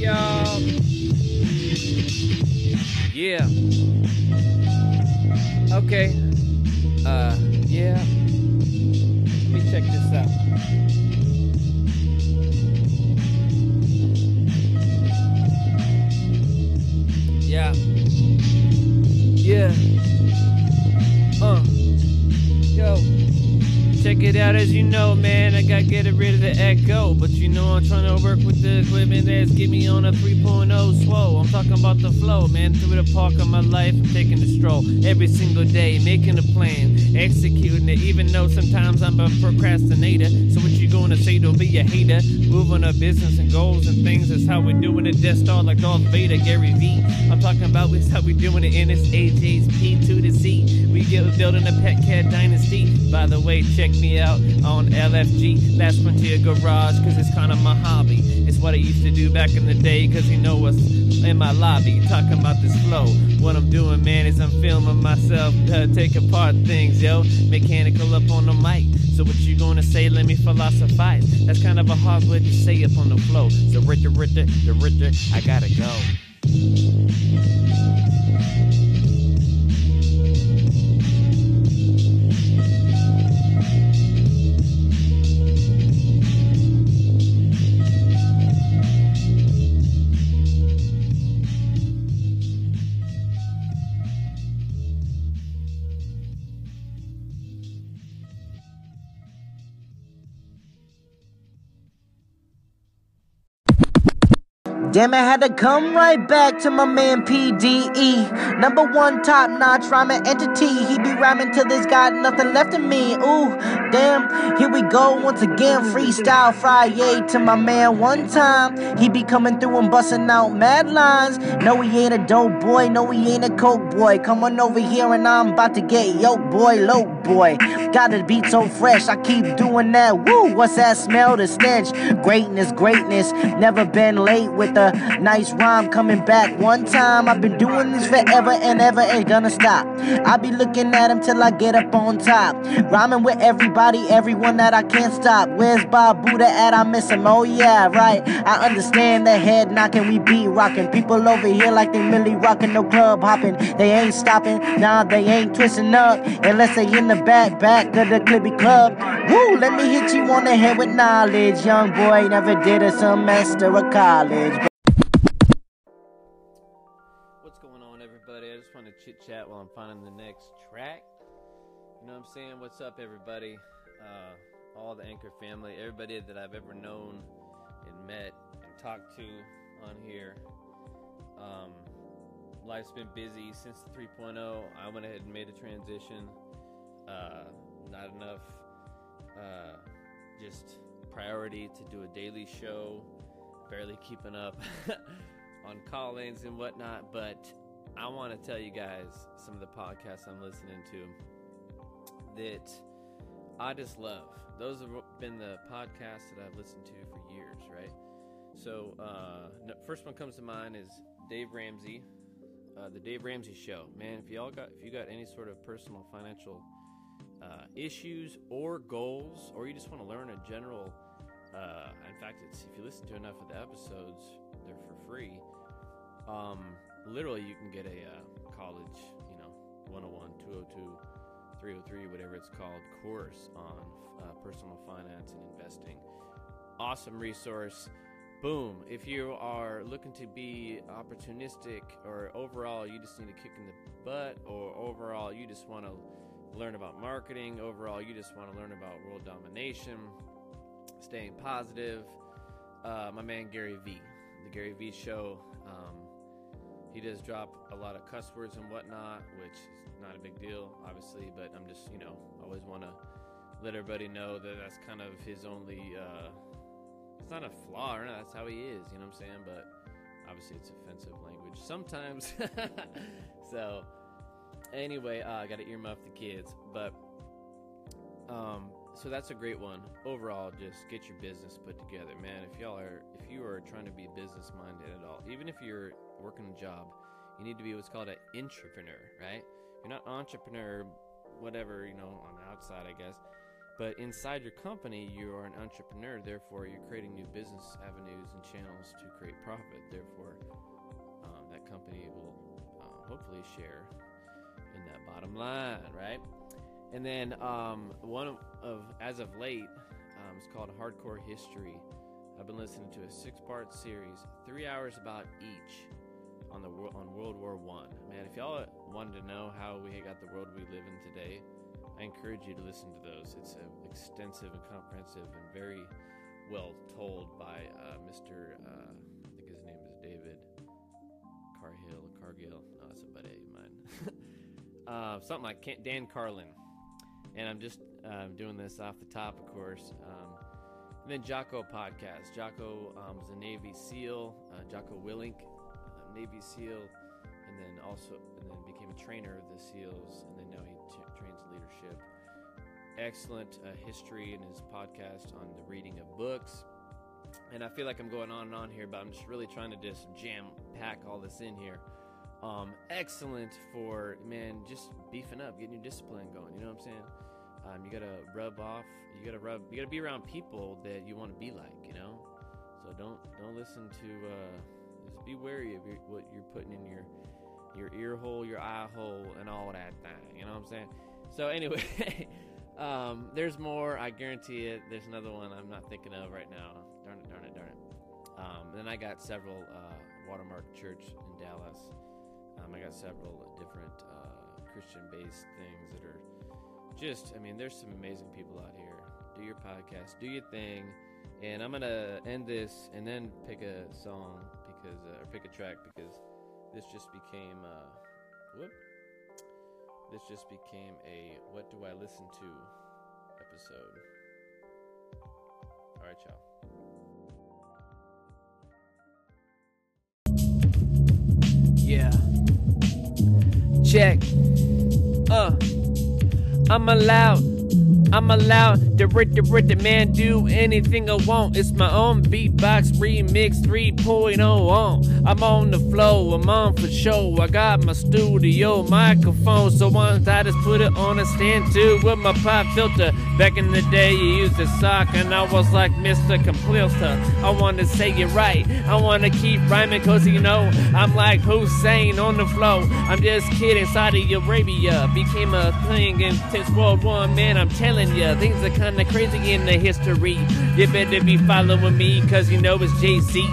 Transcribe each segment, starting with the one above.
y'all. Yeah. Okay. Uh, yeah. Let me check this out. Yeah. Yeah. Uh. Yo. Check it out as you know, man. I gotta get rid of the echo. But you know, I'm trying to work with the equipment that's get me on a 3.0 slow. I'm talking about the flow, man. Through the park of my life, I'm taking a stroll every single day, making a plan, executing it. Even though sometimes I'm a procrastinator. So, what you gonna say? Don't be a hater. Moving our business and goals and things. That's how we're doing it. Death Star like Darth Vader, Gary V. I'm talking about this how we doing it in this AJ's P to the C. We get building a pet cat dynasty. By the way, check me out on LFG, Last Frontier Garage, cause it's kinda my hobby. It's what I used to do back in the day, cause you know what's in my lobby. Talking about this flow. What I'm doing, man, is I'm filming myself, uh, take apart things, yo. Mechanical up on the mic. So what you gonna say? Let me philosophize. That's kind of a hard word to say up on the flow. So Ritter, Ritter, the Ritter, I gotta go. Damn, I had to come right back to my man PDE. Number one top notch rhyming entity. He be rhyming till there's got nothing left of me. Ooh, damn, here we go once again. Freestyle Friday to my man one time. He be coming through and busting out mad lines. No, he ain't a dope boy. No, he ain't a coke boy. Come on over here and I'm about to get yoke boy, low boy. Got the beat so fresh, I keep doing that. Woo, what's that smell? The stench. Greatness, greatness. Never been late with a nice rhyme coming back one time. I've been doing this forever and ever ain't gonna stop. I be looking at him till I get up on top. Rhyming with everybody, everyone that I can't stop. Where's Bob Buddha at? I miss him. Oh yeah, right. I understand the head knocking, we be rocking. People over here like they really rocking, no club hopping. They ain't stopping, nah, they ain't twisting up. Unless they in the back, back of the Clippy Club. Woo, let me hit you on the head with knowledge. Young boy never did a semester of college. What's going on, everybody? I just want to chit chat while I'm finding the next track. You know what I'm saying? What's up, everybody? Uh, all the Anchor family, everybody that I've ever known and met and talked to on here. Um, life's been busy since the 3.0. I went ahead and made a transition. Uh, not enough, uh, just priority to do a daily show. Barely keeping up on call-ins and whatnot. But I want to tell you guys some of the podcasts I'm listening to that I just love. Those have been the podcasts that I've listened to for years, right? So, uh, first one comes to mind is Dave Ramsey, uh, the Dave Ramsey Show. Man, if y'all got if you got any sort of personal financial uh, issues or goals, or you just want to learn a general. Uh, in fact, it's, if you listen to enough of the episodes, they're for free. Um, literally, you can get a uh, college, you know, 101, 202, 303, whatever it's called, course on uh, personal finance and investing. Awesome resource. Boom. If you are looking to be opportunistic, or overall you just need a kick in the butt, or overall you just want to learn about marketing, overall you just want to learn about world domination, staying positive, uh, my man Gary V, the Gary V Show. Um, he does drop a lot of cuss words and whatnot, which is not a big deal, obviously, but I'm just, you know, always want to let everybody know that that's kind of his only, uh, it's not a flaw, or not, that's how he is, you know what I'm saying? But obviously, it's offensive language sometimes. so, anyway, uh, I got to earmuff the kids, but um, so that's a great one. Overall, just get your business put together, man. If y'all are, if you are trying to be business minded at all, even if you're working a job, you need to be what's called an entrepreneur, right? You're not entrepreneur, whatever you know on the outside, I guess. But inside your company, you are an entrepreneur. Therefore, you're creating new business avenues and channels to create profit. Therefore, um, that company will uh, hopefully share in that bottom line, right? And then um, one of, as of late, um, it's called Hardcore History. I've been listening to a six-part series, three hours about each on the on World War One. Man, if y'all wanted to know how we got the world we live in today, I encourage you to listen to those. It's uh, extensive and comprehensive and very well told by uh, Mr. Uh, I think his name is David Carhill, Cargill. No, that's uh, something like Dan Carlin. And I'm just um, doing this off the top, of course. Um, and then Jocko podcast. Jocko um, was a Navy SEAL. Uh, Jocko Willink, Navy SEAL, and then also and then became a trainer of the SEALs, and then now he t- trains leadership. Excellent uh, history in his podcast on the reading of books. And I feel like I'm going on and on here, but I'm just really trying to just jam pack all this in here. Um, excellent for man, just beefing up, getting your discipline going. You know what I'm saying? Um, you gotta rub off. You gotta rub. You gotta be around people that you want to be like. You know. So don't don't listen to. Uh, just be wary of your, what you're putting in your your ear hole, your eye hole, and all that thing. You know what I'm saying? So anyway, um, there's more. I guarantee it. There's another one I'm not thinking of right now. Darn it! Darn it! Darn it! Um, then I got several uh, Watermark Church in Dallas. Um, I got several different uh, Christian-based things that are just. I mean, there's some amazing people out here. Do your podcast. Do your thing. And I'm gonna end this and then pick a song because, uh, or pick a track because this just became, uh, whoop, this just became a what do I listen to episode. All right, y'all. Yeah. Check. Uh. I'm allowed I'm allowed to rip the rip the man do anything I want. It's my own beatbox remix 3.0 on. I'm on the flow, I'm on for show. I got my studio microphone, so once I just put it on a stand too with my pop filter. Back in the day, you used a sock, and I was like Mr. Completer. I want to say it right, I want to keep rhyming, cause you know, I'm like Hussein on the flow. I'm just kidding, Saudi Arabia became a thing in this World War, man. I'm telling telling things are kinda crazy in the history. You better be following me, cause you know it's JC.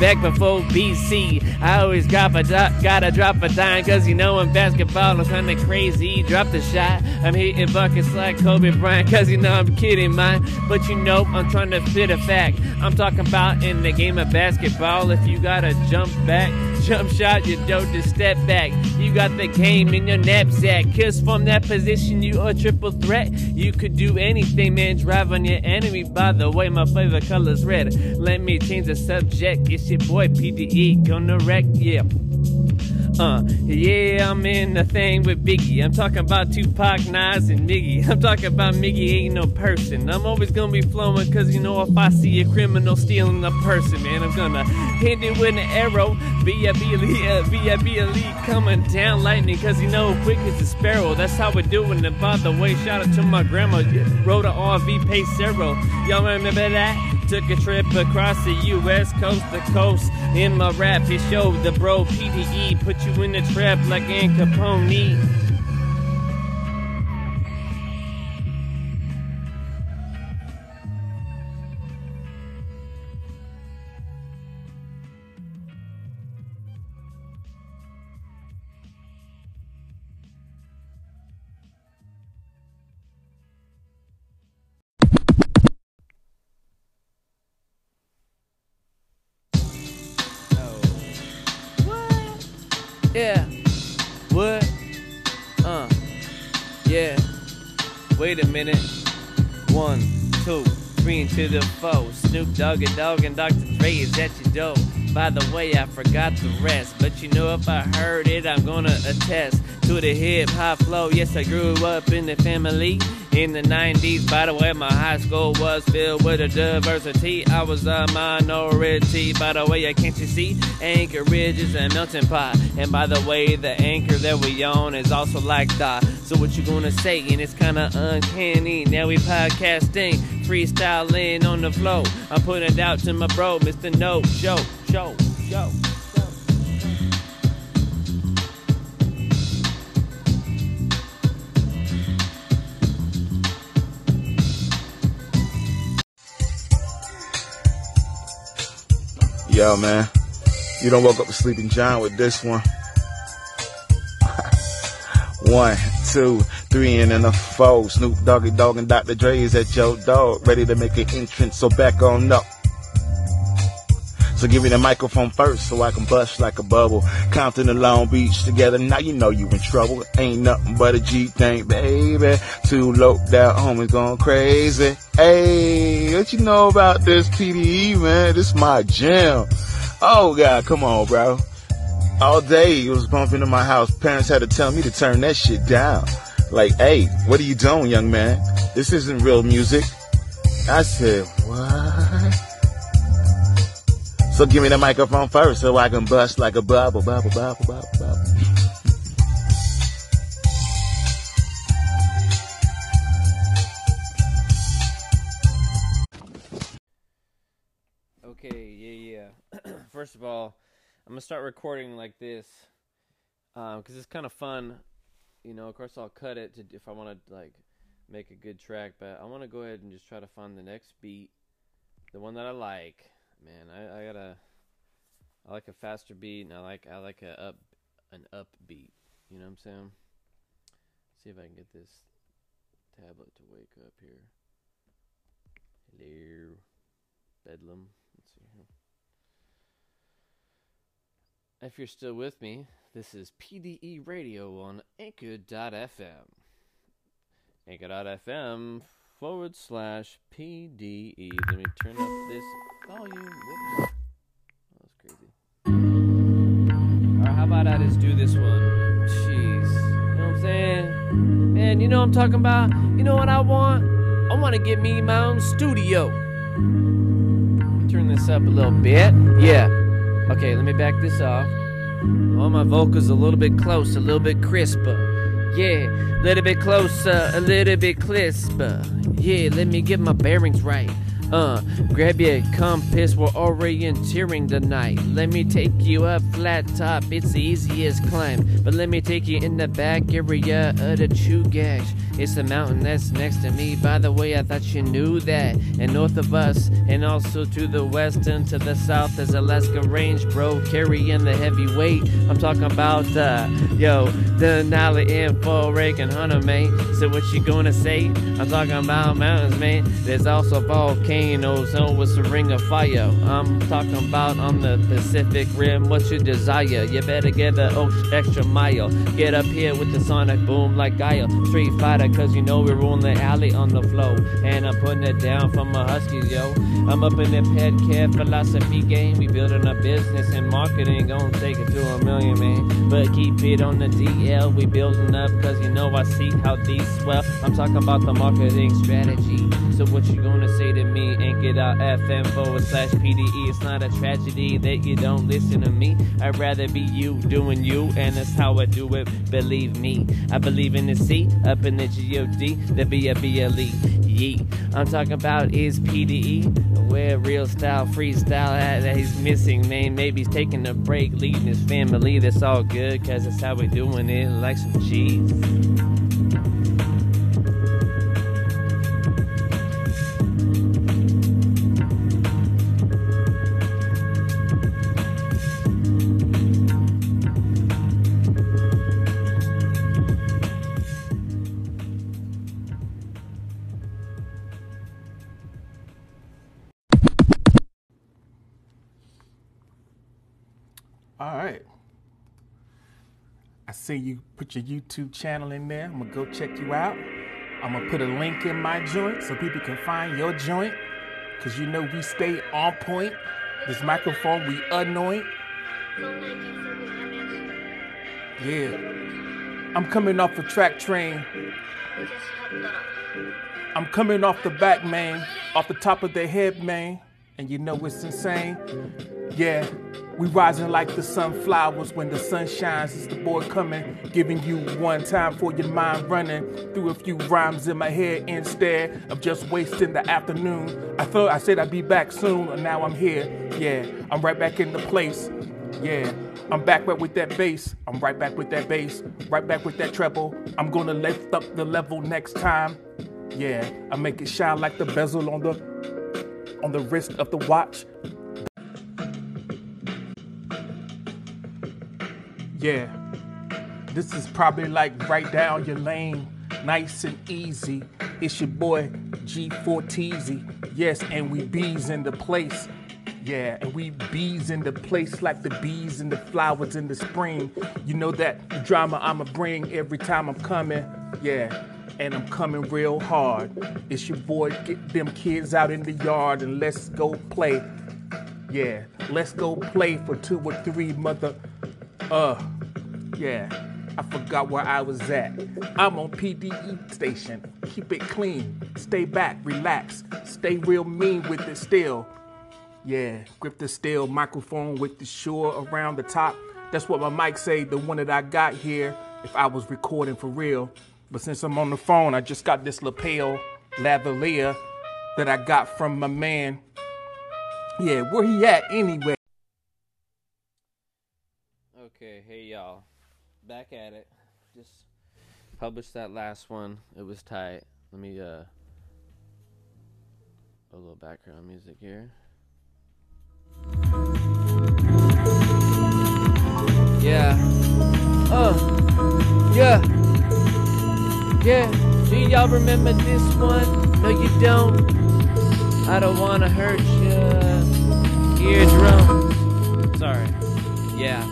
Back before BC, I always got a gotta drop a dime, cause you know in basketball I'm kinda crazy. Drop the shot, I'm hitting buckets like Kobe Bryant, cause you know I'm kidding, man. But you know I'm trying to fit a fact. I'm talking about in the game of basketball, if you gotta jump back jump shot, you don't just step back. You got the game in your knapsack. Cause from that position, you a triple threat. You could do anything, man. Drive on your enemy. By the way, my favorite color's red. Let me change the subject. It's your boy PDE. Gonna wreck, yeah. Uh, yeah, I'm in the thing with Biggie. I'm talking about Tupac, Nas, and Miggy. I'm talking about Miggy ain't no person. I'm always gonna be flowing, cause you know if I see a criminal stealing a person, man, I'm gonna hit it with an arrow. Be a be a be a be a lead coming down lightning, cause you know quick as a sparrow. That's how we're doing it. By the way, shout out to my grandma, rode an RV Pace Arrow. Y'all remember that? Took a trip across the U.S. coast to coast. In my rap, it showed the bro PDE put you in the trap like Al Capone. Yeah. What? Uh. Yeah. Wait a minute. One, two, three into the four. Snoop Dogg and Dogg and Dr. Dre is at your door. By the way, I forgot the rest. But you know, if I heard it, I'm gonna attest to the hip hop flow. Yes, I grew up in the family in the 90s. By the way, my high school was filled with a diversity. I was a minority. By the way, can't you see? Anchorage is a melting pot. And by the way, the anchor that we own is also like that. So what you gonna say? And it's kinda uncanny. Now we podcasting, freestyling on the flow. I'm putting it out to my bro, Mr. No Show, Show, Show. Yo, man. You don't woke up a sleeping giant with this one. one, two, three, and then a four. Snoop Doggy Dogg and Dr. Dre is at your dog, ready to make an entrance, so back on up. So give me the microphone first so I can bust like a bubble. Compton and Long Beach together, now you know you in trouble. Ain't nothing but a G thing, baby. Two low down homies going crazy. Hey, what you know about this PDE, man? This my jam. Oh God, come on, bro. All day it was bumping in my house. Parents had to tell me to turn that shit down. Like, hey, what are you doing, young man? This isn't real music. I said, what? So give me the microphone first so I can bust like a bubble, bubble, bubble, bubble, bubble. Okay, yeah, yeah. First of all, I'm gonna start recording like this because um, it's kind of fun. You know, of course, I'll cut it to if I want to like make a good track, but I want to go ahead and just try to find the next beat, the one that I like man, I, I gotta. I like a faster beat, and I like I like a up an up beat. You know what I'm saying? Let's see if I can get this tablet to wake up here. Hello, Bedlam. Let's see here. If you're still with me, this is PDE Radio on Anchor.fm. Anchor.fm forward slash PDE. Let me turn up this volume. Whoops. Oh, that was crazy. Alright, how about I just do this one? Jeez. You know what I'm saying? Man, you know what I'm talking about? You know what I want? I want to get me my own studio. Turn this up a little bit. Yeah. Okay, let me back this off. All my vocals a little bit close, a little bit crisper. Yeah, a little bit closer, a little bit crisper. Yeah, let me get my bearings right. Uh, grab your compass, we're orienteering tonight. Let me take you up flat top, it's the easiest climb. But let me take you in the back area of the Chugach. It's the mountain that's next to me. By the way, I thought you knew that. And north of us, and also to the west and to the south, there's Alaska Range, bro, carrying the heavy weight. I'm talking about, uh, yo, Denali and Foraker and Hunter, man. So what you gonna say? I'm talking about mountains, man. There's also volcanoes and with a ring of fire. I'm talking about on the Pacific Rim. What's your desire? You better get the extra mile. Get up here with the sonic boom like Guile. Street Fighter, cause you know we're on the alley on the flow. And I'm putting it down for my Huskies, yo. I'm up in the pet care philosophy game. We building a business and marketing. Gonna take it to a million, man. But keep it on the DL. We building up cause you know I see how these swell. I'm talking about the marketing strategy. So what you gonna say to me? Anchor.fm forward slash PDE. It's not a tragedy that you don't listen to me. I'd rather be you doing you, and that's how I do it. Believe me, I believe in the C, up in the G-O-D, the B-A-B-L-E. Yee. I'm talking about is PDE, where real style, freestyle that he's missing, man. Maybe he's taking a break, leading his family. That's all good, cause that's how we're doing it, like some cheese. All right. I see you put your YouTube channel in there. I'm gonna go check you out. I'm gonna put a link in my joint so people can find your joint. Cause you know we stay on point. This microphone we anoint. Yeah. I'm coming off a track train. I'm coming off the back, man, off the top of the head, man. And you know it's insane? Yeah, we rising like the sunflowers when the sun shines. It's the boy coming, giving you one time for your mind running through a few rhymes in my head instead of just wasting the afternoon. I thought I said I'd be back soon, and now I'm here. Yeah, I'm right back in the place. Yeah, I'm back right with that bass. I'm right back with that bass. Right back with that treble. I'm gonna lift up the level next time. Yeah, I make it shine like the bezel on the on the wrist of the watch. Yeah, this is probably like right down your lane, nice and easy. It's your boy G4TZ. Yes, and we bees in the place. Yeah, and we bees in the place like the bees and the flowers in the spring. You know that drama I'ma bring every time I'm coming. Yeah, and I'm coming real hard. It's your boy, get them kids out in the yard and let's go play. Yeah, let's go play for two or three mother. Uh, yeah, I forgot where I was at. I'm on PDE station. Keep it clean. Stay back, relax. Stay real mean with it still. Yeah, grip the steel microphone with the shore around the top. That's what my mic say, the one that I got here, if I was recording for real. But since I'm on the phone, I just got this lapel lavalier that I got from my man. Yeah, where he at anyway? Okay, hey y'all. Back at it. Just published that last one. It was tight. Let me uh a little background music here. Yeah. Uh. Yeah. Yeah. Do y'all remember this one? No, you don't. I don't wanna hurt ya. Eardrum. Sorry. Yeah.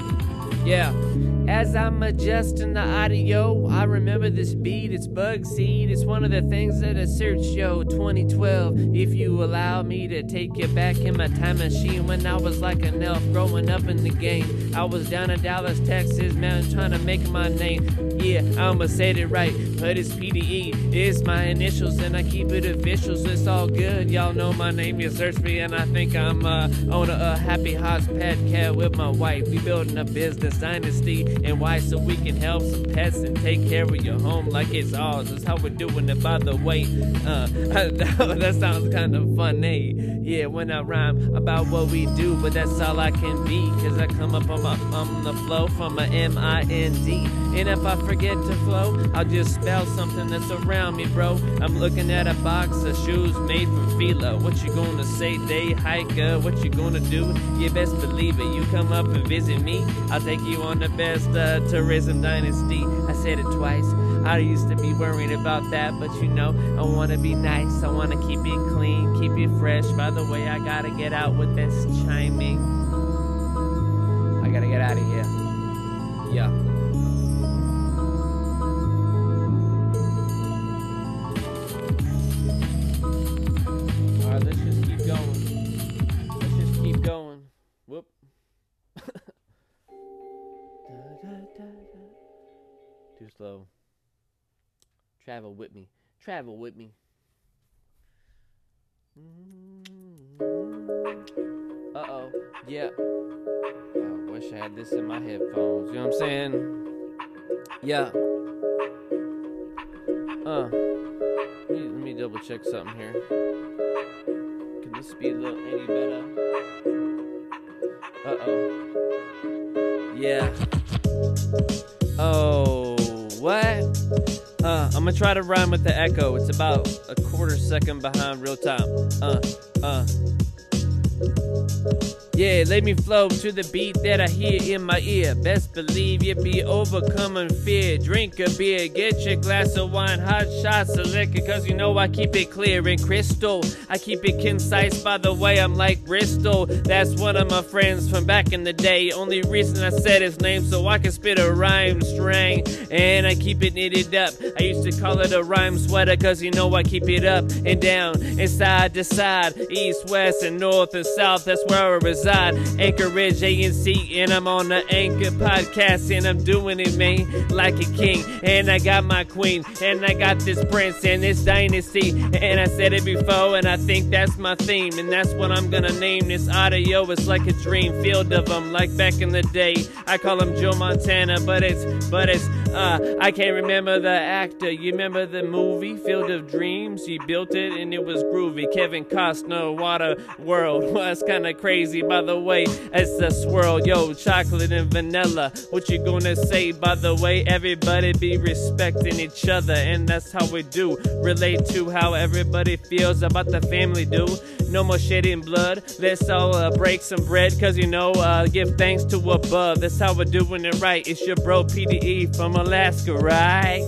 Yeah. As I'm adjusting the audio, I remember this beat. It's Bugseed. It's one of the things that I searched, yo, 2012. If you allow me to take you back in my time machine when I was like an elf growing up in the game. I was down in Dallas, Texas, man, trying to make my name. Yeah, I'ma say it right, but it's PDE. It's my initials, and I keep it official, so it's all good. Y'all know my name, you search me, and I think I'm uh, on a, a happy house pet cat with my wife. We building a business dynasty and why so we can help some pets and take care of your home like it's ours. That's how we're doing it, by the way. Uh, that sounds kind of funny. Yeah, when I rhyme about what we do, but that's all I can be. Cause I come up on, my, on the flow from a M I N D. And if I forget to flow, I'll just spell something that's around me, bro. I'm looking at a box of shoes made from Fila. What you gonna say, day hiker? What you gonna do? You best believe it. You come up and visit me, I'll take you on the best uh, tourism dynasty. I said it twice. I used to be worried about that, but you know, I wanna be nice. I wanna keep it clean, keep it fresh. By the way, I gotta get out with this chiming. I gotta get out of here. Yeah. Alright, let's just keep going. Let's just keep going. Whoop. Too slow. Travel with me. Travel with me. Uh oh. Yeah. I wish I had this in my headphones. You know what I'm saying? Yeah. Uh. Let me, let me double check something here. Can this be a little any better? Uh oh. Yeah. Oh, what? I'm gonna try to rhyme with the echo. It's about a quarter second behind real time. Uh, uh. Yeah, let me flow to the beat that I hear in my ear. Best believe you be overcoming fear. Drink a beer, get your glass of wine, hot shots of liquor, cause you know I keep it clear and crystal. I keep it concise, by the way, I'm like Bristol. That's one of my friends from back in the day. Only reason I said his name so I can spit a rhyme string. And I keep it knitted up. I used to call it a rhyme sweater, cause you know I keep it up and down and side to side, east, west, and north and south. That's where I reside. Side. Anchorage, ANC, and I'm on the Anchor podcast, and I'm doing it, man, like a king. And I got my queen, and I got this prince and this dynasty. And I said it before, and I think that's my theme, and that's what I'm gonna name this audio. It's like a dream field of them, like back in the day. I call him Joe Montana, but it's, but it's, uh, I can't remember the actor. You remember the movie Field of Dreams? He built it, and it was groovy. Kevin Costner, Water World. was kind of crazy, by the way. It's a swirl, yo, chocolate and vanilla. What you gonna say, by the way? Everybody be respecting each other, and that's how we do. Relate to how everybody feels about the family, do. No more shedding blood. Let's all uh, break some bread, cause you know, uh, give thanks to above. That's how we're doing it right. It's your bro PDE from Alaska, right?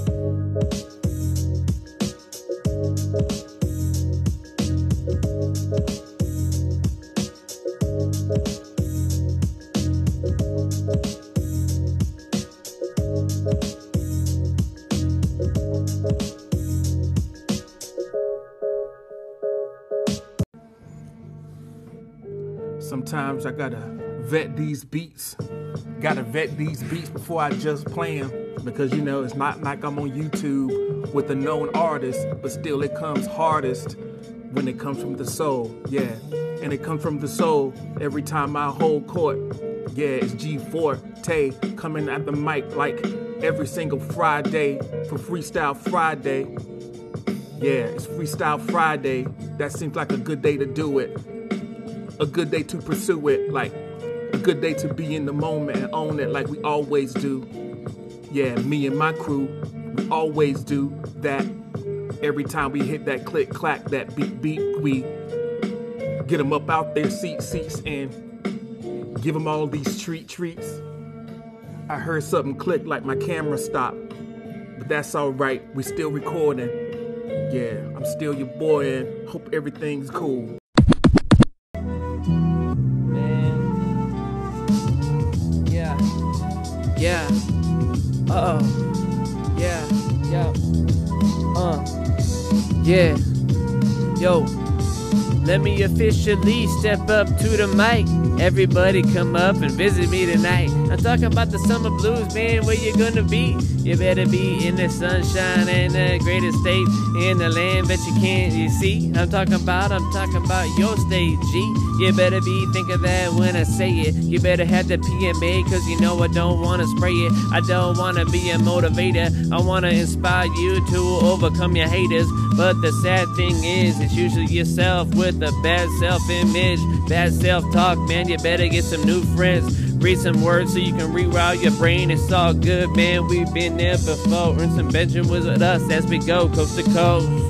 Sometimes I gotta vet these beats. Gotta vet these beats before I just play them because you know it's not like I'm on YouTube with a known artist, but still it comes hardest when it comes from the soul. Yeah, and it comes from the soul every time I hold court. Yeah, it's G4 Tay coming at the mic like every single Friday for Freestyle Friday. Yeah, it's Freestyle Friday. That seems like a good day to do it a good day to pursue it, like a good day to be in the moment and own it like we always do. Yeah, me and my crew, we always do that. Every time we hit that click clack, that beat beat, we get them up out their seat seats and give them all these treat treats. I heard something click like my camera stopped, but that's all right. We still recording. Yeah, I'm still your boy and hope everything's cool. Yeah. Uh oh. Yeah. Yeah. Uh. Yeah. Yo. Let me officially step up to the mic. Everybody come up and visit me tonight. I'm talking about the summer blues, man. Where you gonna be? You better be in the sunshine and the greatest state in the land that you can't you see. I'm talking about, I'm talking about your state, G. You better be thinking that when I say it. You better have the PMA, cause you know I don't wanna spray it. I don't wanna be a motivator. I wanna inspire you to overcome your haters. But the sad thing is, it's usually yourself with a bad self image, bad self talk, man. You better get some new friends. Read some words so you can reroute your brain. It's all good, man. We've been there before. Earn some Benjamin with us as we go coast to coast.